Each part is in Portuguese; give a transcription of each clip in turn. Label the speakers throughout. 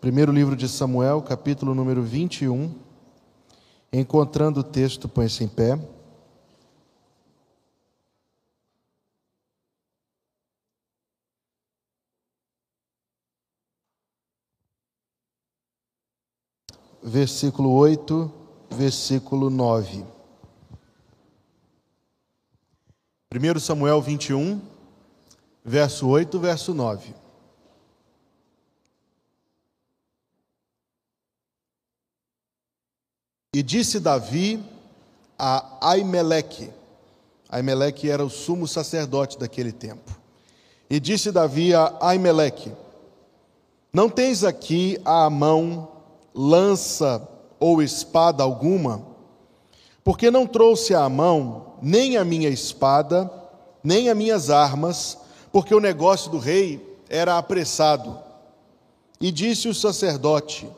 Speaker 1: Primeiro livro de Samuel, capítulo número 21. Encontrando o texto, põe-se em pé. Versículo 8, versículo 9. 1 Samuel 21, verso 8, verso 9. E disse Davi a Aimeleque, Aimeleque era o sumo sacerdote daquele tempo. E disse Davi a Aimeleque: Não tens aqui à mão lança ou espada alguma? Porque não trouxe à mão nem a minha espada, nem as minhas armas, porque o negócio do rei era apressado. E disse o sacerdote: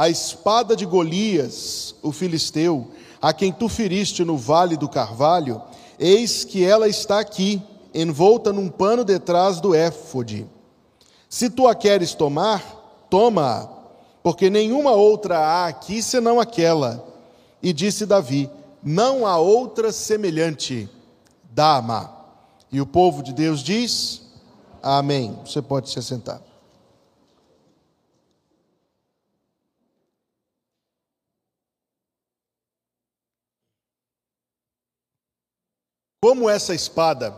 Speaker 1: a espada de Golias, o filisteu, a quem tu feriste no vale do carvalho, eis que ela está aqui, envolta num pano detrás do éfode. Se tu a queres tomar, toma-a, porque nenhuma outra há aqui senão aquela. E disse Davi: Não há outra semelhante, dá-ma. E o povo de Deus diz: Amém. Você pode se assentar. Como essa espada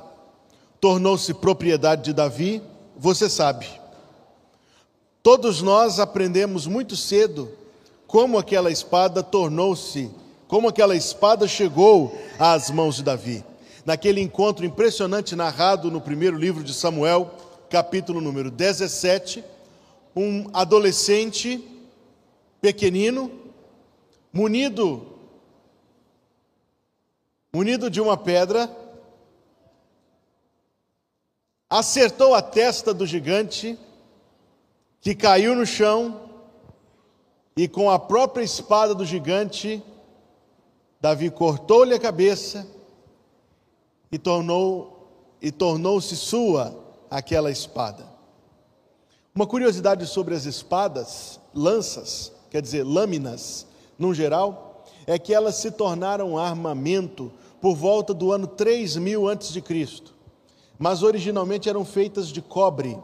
Speaker 1: tornou-se propriedade de Davi, você sabe. Todos nós aprendemos muito cedo como aquela espada tornou-se, como aquela espada chegou às mãos de Davi. Naquele encontro impressionante narrado no primeiro livro de Samuel, capítulo número 17, um adolescente pequenino, munido munido de uma pedra, acertou a testa do gigante, que caiu no chão, e com a própria espada do gigante, Davi cortou-lhe a cabeça e tornou e tornou-se sua aquela espada. Uma curiosidade sobre as espadas, lanças, quer dizer, lâminas, no geral, é que elas se tornaram armamento por volta do ano 3000 a.C., mas originalmente eram feitas de cobre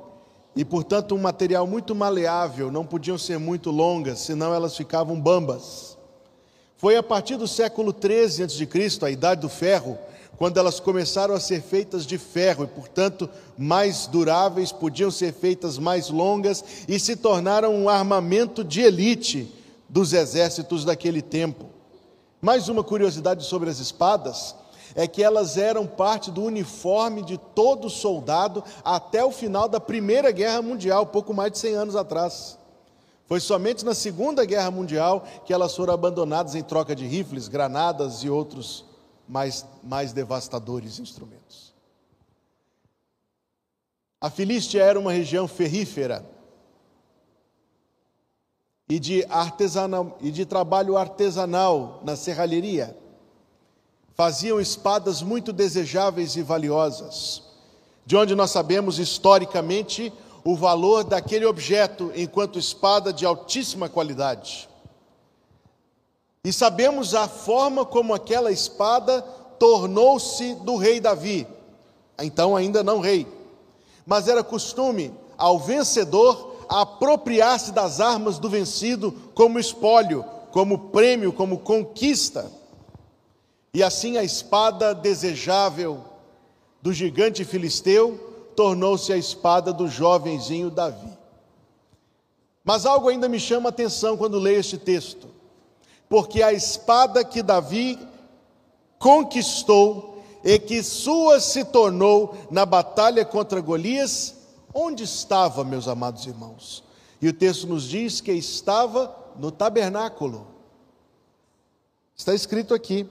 Speaker 1: e, portanto, um material muito maleável, não podiam ser muito longas, senão elas ficavam bambas. Foi a partir do século 13 a.C., a idade do ferro, quando elas começaram a ser feitas de ferro e, portanto, mais duráveis, podiam ser feitas mais longas e se tornaram um armamento de elite dos exércitos daquele tempo. Mais uma curiosidade sobre as espadas é que elas eram parte do uniforme de todo soldado até o final da Primeira Guerra Mundial, pouco mais de 100 anos atrás. Foi somente na Segunda Guerra Mundial que elas foram abandonadas em troca de rifles, granadas e outros mais, mais devastadores instrumentos. A Filístia era uma região ferrífera e de, artesanal, e de trabalho artesanal na serralheria. Faziam espadas muito desejáveis e valiosas, de onde nós sabemos historicamente o valor daquele objeto enquanto espada de altíssima qualidade. E sabemos a forma como aquela espada tornou-se do rei Davi, então ainda não rei, mas era costume ao vencedor apropriar-se das armas do vencido como espólio, como prêmio, como conquista. E assim a espada desejável do gigante filisteu tornou-se a espada do jovenzinho Davi. Mas algo ainda me chama a atenção quando leio este texto, porque a espada que Davi conquistou e que sua se tornou na batalha contra Golias Onde estava, meus amados irmãos? E o texto nos diz que estava no tabernáculo. Está escrito aqui: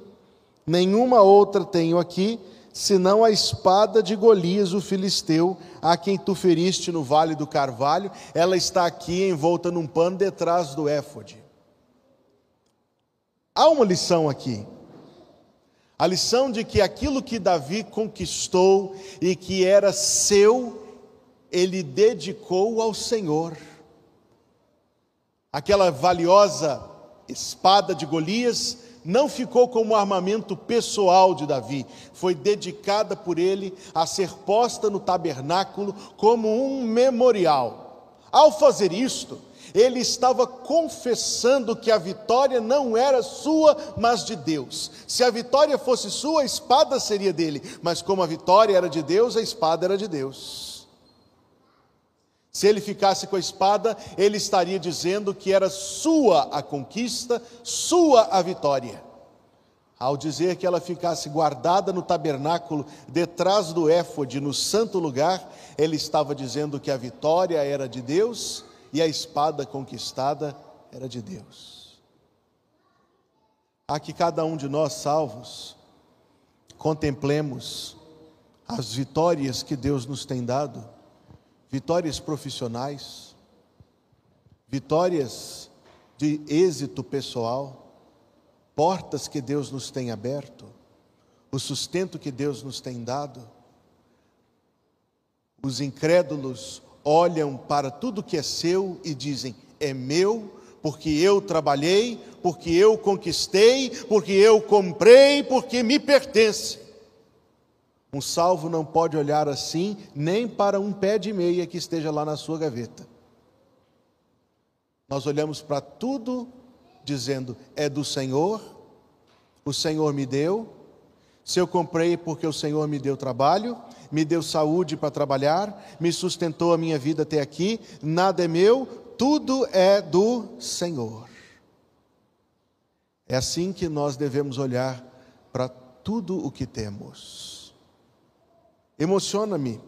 Speaker 1: nenhuma outra tenho aqui, senão a espada de Golias, o filisteu, a quem tu feriste no vale do carvalho. Ela está aqui envolta num pano detrás do éfode. Há uma lição aqui. A lição de que aquilo que Davi conquistou e que era seu, ele dedicou ao Senhor. Aquela valiosa espada de Golias não ficou como armamento pessoal de Davi, foi dedicada por ele a ser posta no tabernáculo como um memorial. Ao fazer isto, ele estava confessando que a vitória não era sua, mas de Deus. Se a vitória fosse sua, a espada seria dele, mas como a vitória era de Deus, a espada era de Deus. Se ele ficasse com a espada, ele estaria dizendo que era sua a conquista, sua a vitória. Ao dizer que ela ficasse guardada no tabernáculo, detrás do éfode, no santo lugar, ele estava dizendo que a vitória era de Deus e a espada conquistada era de Deus. A que cada um de nós salvos contemplemos as vitórias que Deus nos tem dado vitórias profissionais, vitórias de êxito pessoal, portas que Deus nos tem aberto, o sustento que Deus nos tem dado. Os incrédulos olham para tudo que é seu e dizem: é meu, porque eu trabalhei, porque eu conquistei, porque eu comprei, porque me pertence. Um salvo não pode olhar assim nem para um pé de meia que esteja lá na sua gaveta. Nós olhamos para tudo dizendo: é do Senhor, o Senhor me deu. Se eu comprei porque o Senhor me deu trabalho, me deu saúde para trabalhar, me sustentou a minha vida até aqui, nada é meu, tudo é do Senhor. É assim que nós devemos olhar para tudo o que temos. Emociona-me,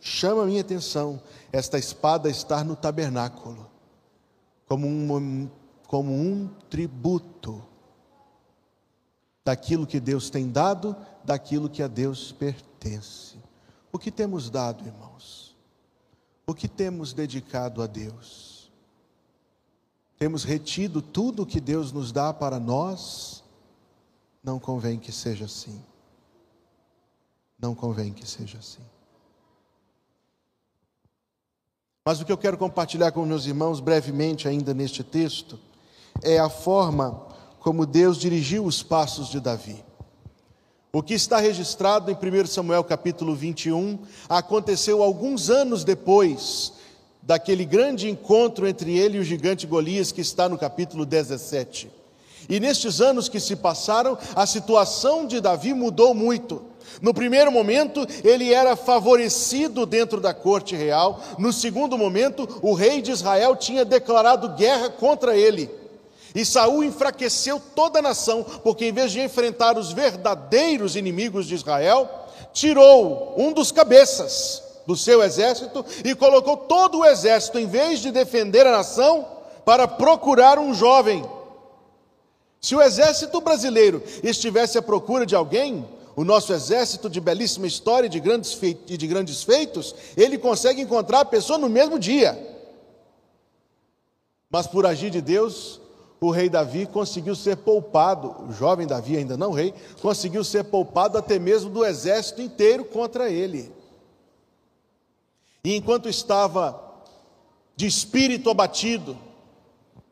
Speaker 1: chama a minha atenção esta espada estar no tabernáculo, como um, como um tributo daquilo que Deus tem dado, daquilo que a Deus pertence. O que temos dado, irmãos? O que temos dedicado a Deus? Temos retido tudo o que Deus nos dá para nós? Não convém que seja assim. Não convém que seja assim. Mas o que eu quero compartilhar com meus irmãos brevemente ainda neste texto é a forma como Deus dirigiu os passos de Davi. O que está registrado em 1 Samuel capítulo 21 aconteceu alguns anos depois daquele grande encontro entre ele e o gigante Golias que está no capítulo 17. E nestes anos que se passaram, a situação de Davi mudou muito. No primeiro momento, ele era favorecido dentro da corte real. No segundo momento, o rei de Israel tinha declarado guerra contra ele. E Saul enfraqueceu toda a nação, porque em vez de enfrentar os verdadeiros inimigos de Israel, tirou um dos cabeças do seu exército e colocou todo o exército, em vez de defender a nação, para procurar um jovem. Se o exército brasileiro estivesse à procura de alguém, o nosso exército de belíssima história e de grandes, feitos, ele consegue encontrar a pessoa no mesmo dia. Mas por agir de Deus, o rei Davi conseguiu ser poupado, o jovem Davi, ainda não rei, conseguiu ser poupado até mesmo do exército inteiro contra ele. E enquanto estava de espírito abatido,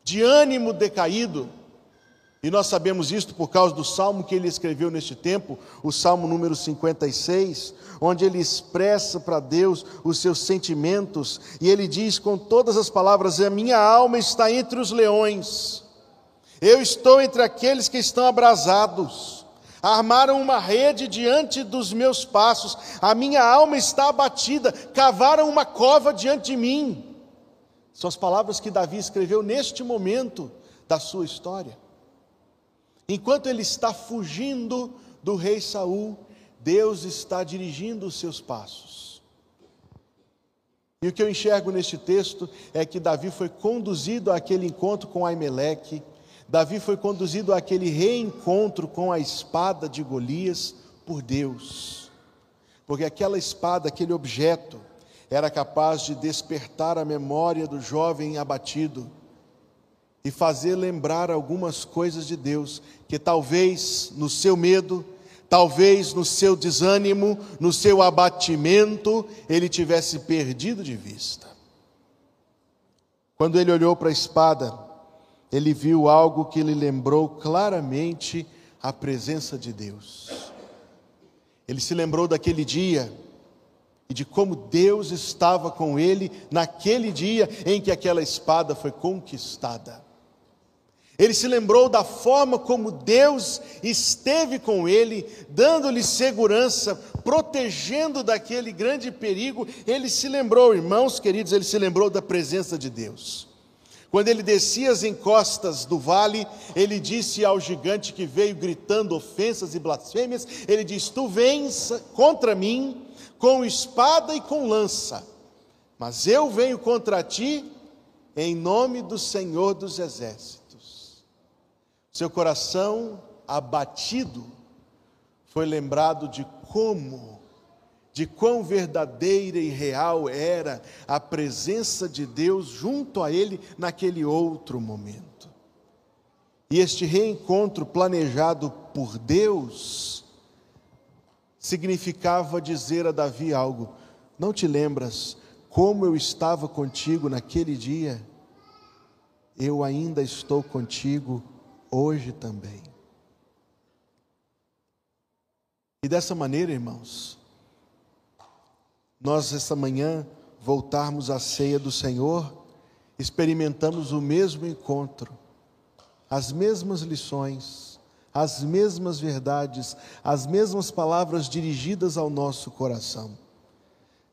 Speaker 1: de ânimo decaído, e nós sabemos isto por causa do salmo que ele escreveu neste tempo, o salmo número 56, onde ele expressa para Deus os seus sentimentos, e ele diz com todas as palavras: A minha alma está entre os leões, eu estou entre aqueles que estão abrasados, armaram uma rede diante dos meus passos, a minha alma está abatida, cavaram uma cova diante de mim. São as palavras que Davi escreveu neste momento da sua história. Enquanto ele está fugindo do rei Saul, Deus está dirigindo os seus passos. E o que eu enxergo neste texto é que Davi foi conduzido àquele encontro com Aimeleque, Davi foi conduzido àquele reencontro com a espada de Golias por Deus. Porque aquela espada, aquele objeto, era capaz de despertar a memória do jovem abatido e fazer lembrar algumas coisas de Deus que talvez no seu medo, talvez no seu desânimo, no seu abatimento, ele tivesse perdido de vista. Quando ele olhou para a espada ele viu algo que lhe lembrou claramente a presença de Deus. Ele se lembrou daquele dia e de como Deus estava com ele naquele dia em que aquela espada foi conquistada. Ele se lembrou da forma como Deus esteve com ele, dando-lhe segurança, protegendo daquele grande perigo. Ele se lembrou, irmãos queridos, ele se lembrou da presença de Deus. Quando ele descia as encostas do vale, ele disse ao gigante que veio gritando ofensas e blasfêmias: Ele diz: Tu vens contra mim com espada e com lança, mas eu venho contra ti em nome do Senhor dos Exércitos seu coração abatido foi lembrado de como, de quão verdadeira e real era a presença de Deus junto a ele naquele outro momento. E este reencontro planejado por Deus significava dizer a Davi algo: Não te lembras como eu estava contigo naquele dia? Eu ainda estou contigo hoje também. E dessa maneira, irmãos, nós esta manhã voltarmos à ceia do Senhor, experimentamos o mesmo encontro, as mesmas lições, as mesmas verdades, as mesmas palavras dirigidas ao nosso coração.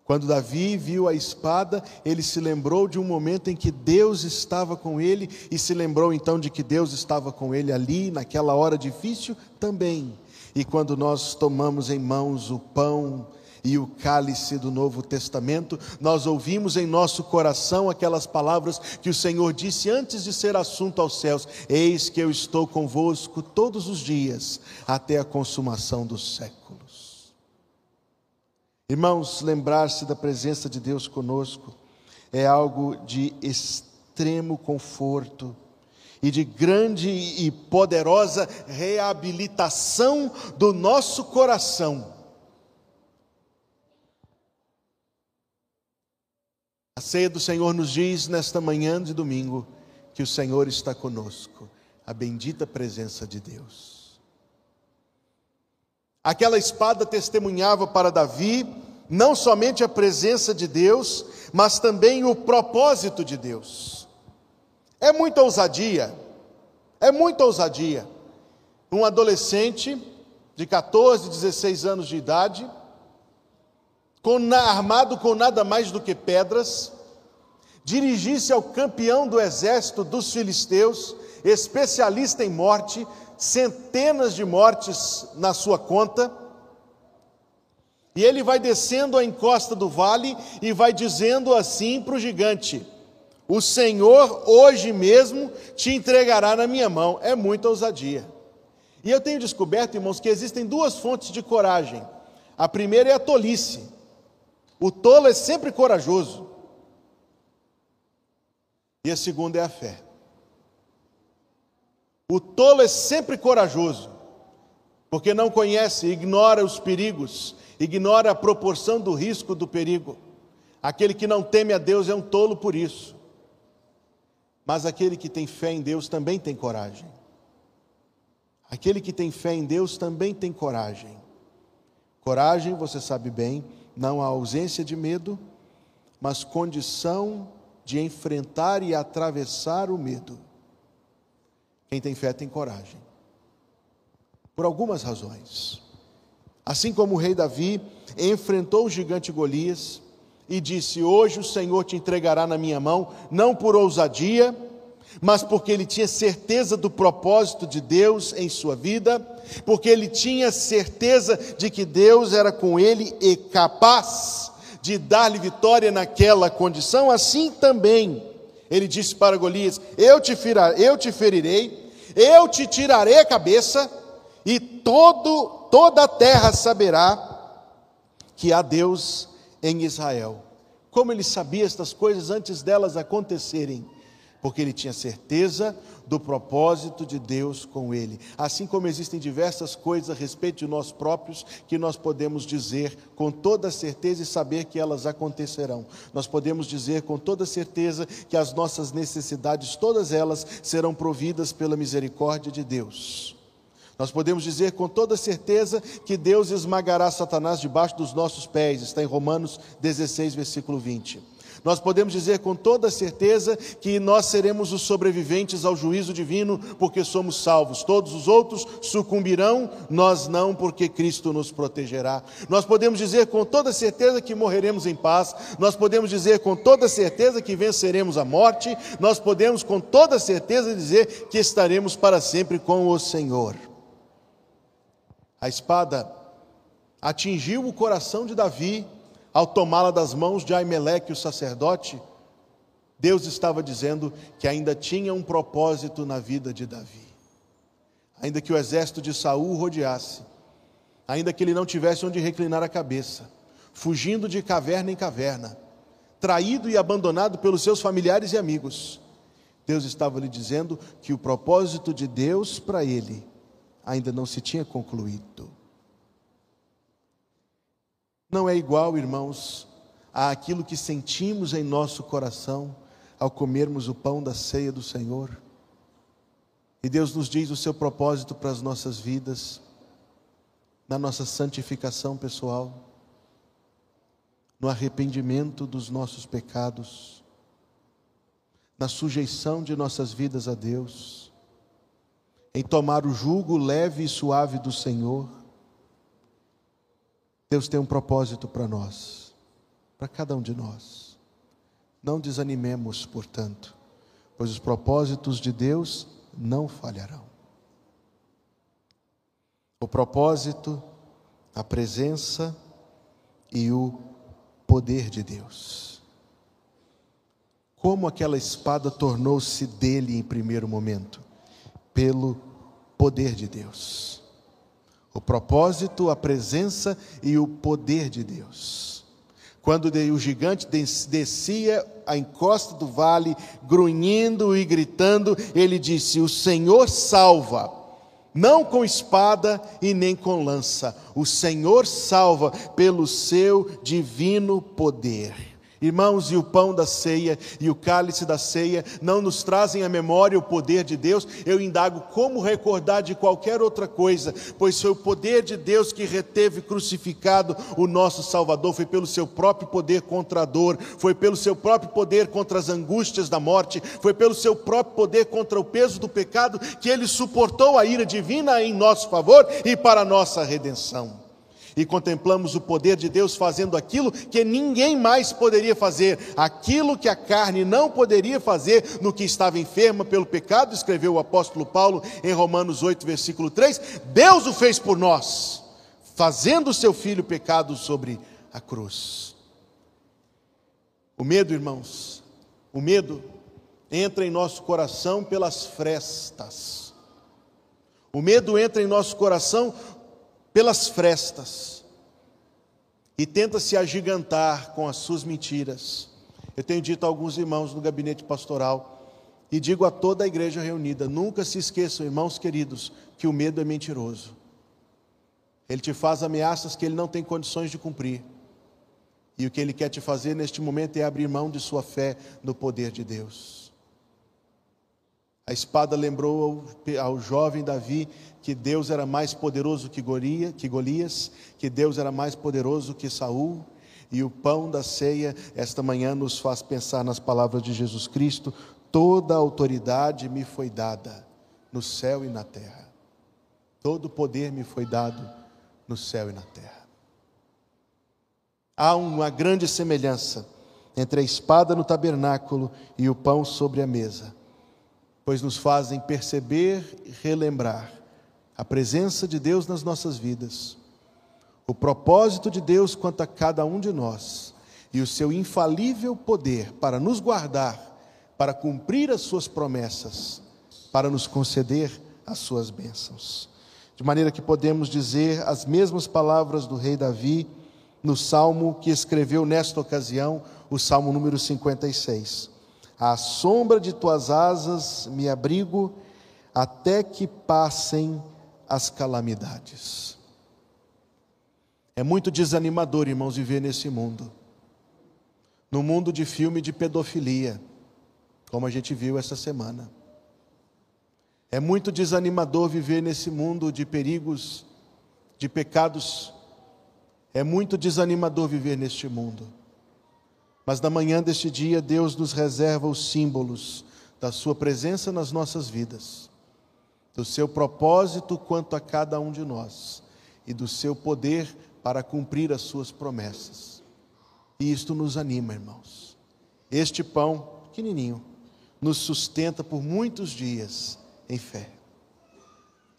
Speaker 1: Quando Davi viu a espada, ele se lembrou de um momento em que Deus estava com ele e se lembrou então de que Deus estava com ele ali, naquela hora difícil também. E quando nós tomamos em mãos o pão e o cálice do Novo Testamento, nós ouvimos em nosso coração aquelas palavras que o Senhor disse antes de ser assunto aos céus: Eis que eu estou convosco todos os dias, até a consumação dos séculos. Irmãos, lembrar-se da presença de Deus conosco é algo de extremo conforto e de grande e poderosa reabilitação do nosso coração. A ceia do Senhor nos diz nesta manhã de domingo que o Senhor está conosco, a bendita presença de Deus. Aquela espada testemunhava para Davi não somente a presença de Deus, mas também o propósito de Deus. É muita ousadia, é muita ousadia. Um adolescente de 14, 16 anos de idade, com, armado com nada mais do que pedras, dirigisse ao campeão do exército dos filisteus, especialista em morte, centenas de mortes na sua conta. E ele vai descendo a encosta do vale e vai dizendo assim para o gigante: O Senhor hoje mesmo te entregará na minha mão. É muita ousadia. E eu tenho descoberto, irmãos, que existem duas fontes de coragem. A primeira é a tolice. O tolo é sempre corajoso. E a segunda é a fé. O tolo é sempre corajoso, porque não conhece, ignora os perigos, ignora a proporção do risco do perigo. Aquele que não teme a Deus é um tolo por isso. Mas aquele que tem fé em Deus também tem coragem. Aquele que tem fé em Deus também tem coragem. Coragem, você sabe bem, não a ausência de medo, mas condição de enfrentar e atravessar o medo. Quem tem fé tem coragem. Por algumas razões. Assim como o rei Davi enfrentou o gigante Golias e disse: Hoje o Senhor te entregará na minha mão, não por ousadia, mas porque ele tinha certeza do propósito de Deus em sua vida, porque ele tinha certeza de que Deus era com ele e capaz de dar-lhe vitória naquela condição, assim também ele disse para Golias: Eu te, eu te ferirei, eu te tirarei a cabeça, e todo, toda a terra saberá que há Deus em Israel. Como ele sabia estas coisas antes delas acontecerem? Porque ele tinha certeza do propósito de Deus com ele. Assim como existem diversas coisas a respeito de nós próprios que nós podemos dizer com toda certeza e saber que elas acontecerão. Nós podemos dizer com toda certeza que as nossas necessidades, todas elas, serão providas pela misericórdia de Deus. Nós podemos dizer com toda certeza que Deus esmagará Satanás debaixo dos nossos pés, está em Romanos 16, versículo 20. Nós podemos dizer com toda certeza que nós seremos os sobreviventes ao juízo divino, porque somos salvos. Todos os outros sucumbirão, nós não, porque Cristo nos protegerá. Nós podemos dizer com toda certeza que morreremos em paz. Nós podemos dizer com toda certeza que venceremos a morte. Nós podemos com toda certeza dizer que estaremos para sempre com o Senhor. A espada atingiu o coração de Davi ao tomá-la das mãos de Aimeleque, o sacerdote, Deus estava dizendo que ainda tinha um propósito na vida de Davi. Ainda que o exército de Saul rodeasse, ainda que ele não tivesse onde reclinar a cabeça, fugindo de caverna em caverna, traído e abandonado pelos seus familiares e amigos, Deus estava lhe dizendo que o propósito de Deus para ele ainda não se tinha concluído não é igual, irmãos, àquilo que sentimos em nosso coração ao comermos o pão da ceia do Senhor. E Deus nos diz o seu propósito para as nossas vidas, na nossa santificação pessoal, no arrependimento dos nossos pecados, na sujeição de nossas vidas a Deus, em tomar o jugo leve e suave do Senhor, Deus tem um propósito para nós, para cada um de nós. Não desanimemos, portanto, pois os propósitos de Deus não falharão. O propósito, a presença e o poder de Deus. Como aquela espada tornou-se dele em primeiro momento? Pelo poder de Deus. O propósito, a presença e o poder de Deus. Quando o gigante descia a encosta do vale, grunhindo e gritando, ele disse: O Senhor salva, não com espada e nem com lança, o Senhor salva pelo seu divino poder. Irmãos, e o pão da ceia e o cálice da ceia não nos trazem à memória o poder de Deus. Eu indago como recordar de qualquer outra coisa, pois foi o poder de Deus que reteve crucificado o nosso Salvador, foi pelo seu próprio poder contra a dor, foi pelo seu próprio poder contra as angústias da morte, foi pelo seu próprio poder contra o peso do pecado que ele suportou a ira divina em nosso favor e para nossa redenção e contemplamos o poder de Deus fazendo aquilo que ninguém mais poderia fazer, aquilo que a carne não poderia fazer no que estava enferma pelo pecado, escreveu o apóstolo Paulo em Romanos 8, versículo 3. Deus o fez por nós, fazendo o seu filho pecado sobre a cruz. O medo, irmãos, o medo entra em nosso coração pelas frestas. O medo entra em nosso coração pelas frestas e tenta se agigantar com as suas mentiras. Eu tenho dito a alguns irmãos no gabinete pastoral e digo a toda a igreja reunida: nunca se esqueçam, irmãos queridos, que o medo é mentiroso. Ele te faz ameaças que ele não tem condições de cumprir. E o que ele quer te fazer neste momento é abrir mão de sua fé no poder de Deus. A espada lembrou ao, ao, jovem Davi que Deus era mais poderoso que, Goria, que Golias, que Deus era mais poderoso que Saul. E o pão da ceia, esta manhã, nos faz pensar nas palavras de Jesus Cristo: toda a autoridade me foi dada no céu e na terra. Todo o poder me foi dado no céu e na terra. Há uma grande semelhança entre a espada no tabernáculo e o pão sobre a mesa pois nos fazem perceber e relembrar a presença de Deus nas nossas vidas, o propósito de Deus quanto a cada um de nós e o seu infalível poder para nos guardar, para cumprir as suas promessas, para nos conceder as suas bênçãos. De maneira que podemos dizer as mesmas palavras do rei Davi no salmo que escreveu nesta ocasião, o salmo número 56. À sombra de tuas asas me abrigo até que passem as calamidades. É muito desanimador, irmãos, viver nesse mundo. No mundo de filme de pedofilia, como a gente viu essa semana. É muito desanimador viver nesse mundo de perigos, de pecados. É muito desanimador viver neste mundo. Mas na manhã deste dia, Deus nos reserva os símbolos da Sua presença nas nossas vidas, do seu propósito quanto a cada um de nós e do seu poder para cumprir as Suas promessas. E isto nos anima, irmãos. Este pão pequenininho nos sustenta por muitos dias em fé,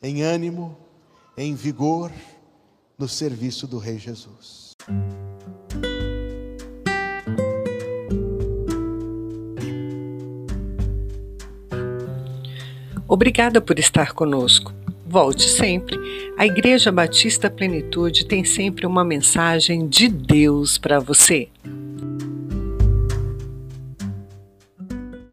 Speaker 1: em ânimo, em vigor no serviço do Rei Jesus.
Speaker 2: Obrigada por estar conosco. Volte sempre. A Igreja Batista Plenitude tem sempre uma mensagem de Deus para você.